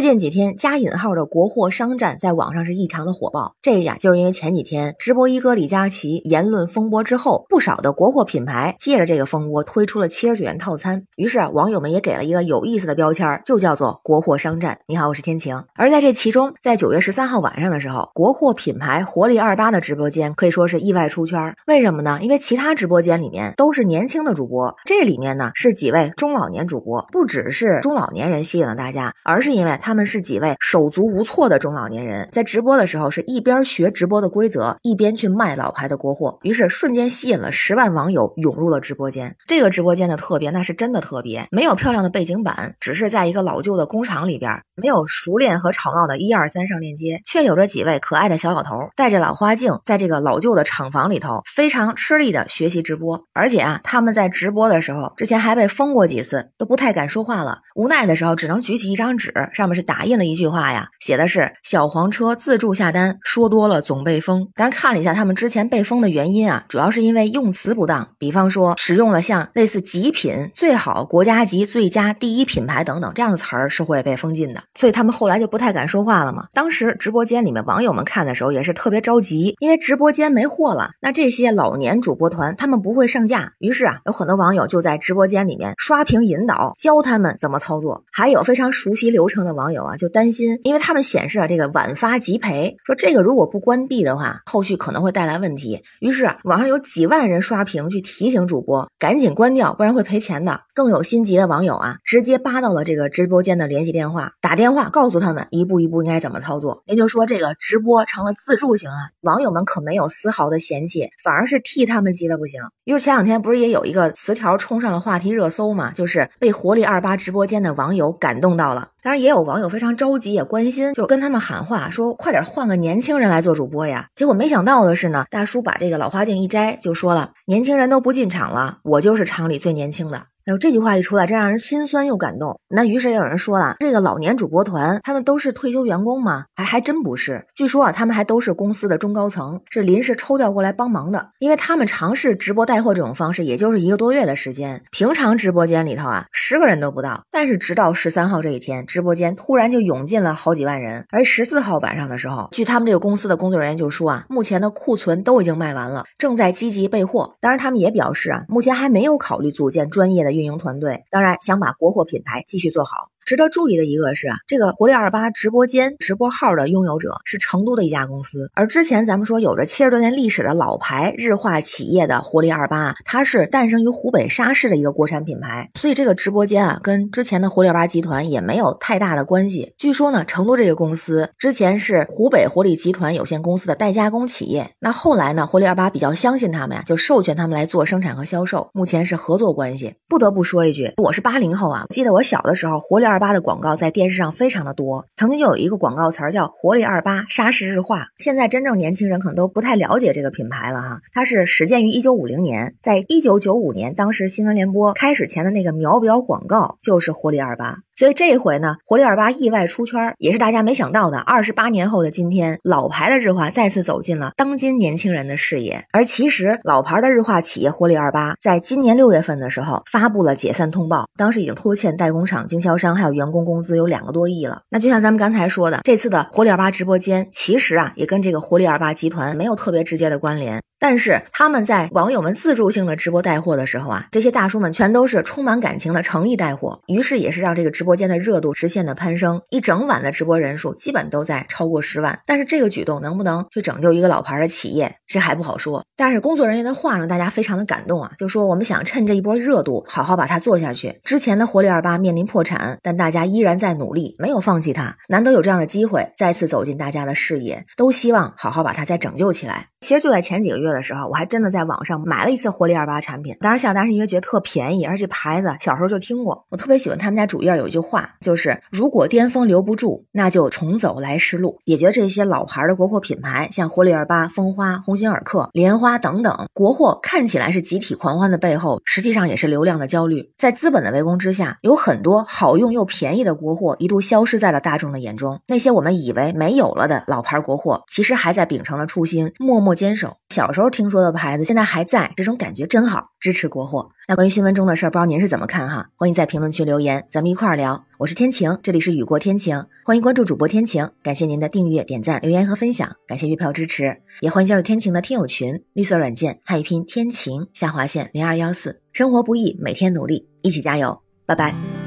最近几天，加引号的国货商战在网上是异常的火爆。这呀，就是因为前几天直播一哥李佳琦言论风波之后，不少的国货品牌借着这个风波推出了七十九元套餐。于是啊，网友们也给了一个有意思的标签，就叫做“国货商战”。你好，我是天晴。而在这其中，在九月十三号晚上的时候，国货品牌活力二八的直播间可以说是意外出圈。为什么呢？因为其他直播间里面都是年轻的主播，这里面呢是几位中老年主播。不只是中老年人吸引了大家，而是因为他。他们是几位手足无措的中老年人，在直播的时候是一边学直播的规则，一边去卖老牌的国货，于是瞬间吸引了十万网友涌入了直播间。这个直播间的特别，那是真的特别，没有漂亮的背景板，只是在一个老旧的工厂里边，没有熟练和吵闹的一二三上链接，却有着几位可爱的小老头戴着老花镜，在这个老旧的厂房里头非常吃力的学习直播。而且啊，他们在直播的时候，之前还被封过几次，都不太敢说话了，无奈的时候只能举起一张纸，上面是。打印了一句话呀，写的是“小黄车自助下单，说多了总被封”。然看了一下他们之前被封的原因啊，主要是因为用词不当，比方说使用了像类似极品、最好、国家级、最佳、第一品牌等等这样的词儿，是会被封禁的。所以他们后来就不太敢说话了嘛。当时直播间里面网友们看的时候也是特别着急，因为直播间没货了。那这些老年主播团他们不会上架，于是啊，有很多网友就在直播间里面刷屏引导，教他们怎么操作。还有非常熟悉流程的网。网友啊，就担心，因为他们显示啊，这个晚发即赔，说这个如果不关闭的话，后续可能会带来问题。于是，网上有几万人刷屏去提醒主播，赶紧关掉，不然会赔钱的。更有心急的网友啊，直接扒到了这个直播间的联系电话，打电话告诉他们一步一步应该怎么操作。也就说，这个直播成了自助型啊，网友们可没有丝毫的嫌弃，反而是替他们急得不行。于是前两天不是也有一个词条冲上了话题热搜嘛，就是被活力二八直播间的网友感动到了。当然，也有网友非常着急，也关心，就跟他们喊话，说快点换个年轻人来做主播呀。结果没想到的是呢，大叔把这个老花镜一摘，就说了：“年轻人都不进场了，我就是厂里最年轻的。”哎呦，这句话一出来，真让人心酸又感动。那于是也有人说了，这个老年主播团，他们都是退休员工吗？还还真不是。据说啊，他们还都是公司的中高层，是临时抽调过来帮忙的。因为他们尝试直播带货这种方式，也就是一个多月的时间。平常直播间里头啊，十个人都不到。但是直到十三号这一天，直播间突然就涌进了好几万人。而十四号晚上的时候，据他们这个公司的工作人员就说啊，目前的库存都已经卖完了，正在积极备货。当然，他们也表示啊，目前还没有考虑组建专业的。运营团队当然想把国货品牌继续做好。值得注意的一个是啊，这个活力二八直播间直播号的拥有者是成都的一家公司，而之前咱们说有着七十多年历史的老牌日化企业的活力二八，它是诞生于湖北沙市的一个国产品牌，所以这个直播间啊，跟之前的活力二八集团也没有太大的关系。据说呢，成都这个公司之前是湖北活力集团有限公司的代加工企业，那后来呢，活力二八比较相信他们呀，就授权他们来做生产和销售，目前是合作关系。不得不说一句，我是八零后啊，记得我小的时候，活力二。八的广告在电视上非常的多，曾经就有一个广告词儿叫“活力二八沙市日化”。现在真正年轻人可能都不太了解这个品牌了哈。它是始建于一九五零年，在一九九五年，当时新闻联播开始前的那个秒表广告就是“活力二八”。所以这回呢，活力二八意外出圈，也是大家没想到的。二十八年后的今天，老牌的日化再次走进了当今年轻人的视野。而其实，老牌的日化企业活力二八，在今年六月份的时候发布了解散通报，当时已经拖欠代工厂、经销商还有员工工资有两个多亿了。那就像咱们刚才说的，这次的活力二八直播间，其实啊，也跟这个活力二八集团没有特别直接的关联。但是他们在网友们自助性的直播带货的时候啊，这些大叔们全都是充满感情的诚意带货，于是也是让这个直播播间的热度直线的攀升，一整晚的直播人数基本都在超过十万。但是这个举动能不能去拯救一个老牌的企业，这还不好说。但是工作人员的话让大家非常的感动啊，就说我们想趁这一波热度好好把它做下去。之前的活力二八面临破产，但大家依然在努力，没有放弃它。难得有这样的机会再次走进大家的视野，都希望好好把它再拯救起来。其实就在前几个月。的时候，我还真的在网上买了一次活力二八产品。当时下单是因为觉得特便宜，而且牌子小时候就听过。我特别喜欢他们家主页有一句话，就是如果巅峰留不住，那就重走来时路。也觉得这些老牌的国货品牌，像活力二八、蜂花、鸿星尔克、莲花等等，国货看起来是集体狂欢的背后，实际上也是流量的焦虑。在资本的围攻之下，有很多好用又便宜的国货一度消失在了大众的眼中。那些我们以为没有了的老牌国货，其实还在秉承了初心，默默。默坚守。小时候听说的牌子现在还在，这种感觉真好，支持国货。那关于新闻中的事儿，不知道您是怎么看哈？欢迎在评论区留言，咱们一块儿聊。我是天晴，这里是雨过天晴，欢迎关注主播天晴，感谢您的订阅、点赞、留言和分享，感谢月票支持，也欢迎加入天晴的听友群，绿色软件汉语拼天晴下划线零二幺四，生活不易，每天努力，一起加油，拜拜。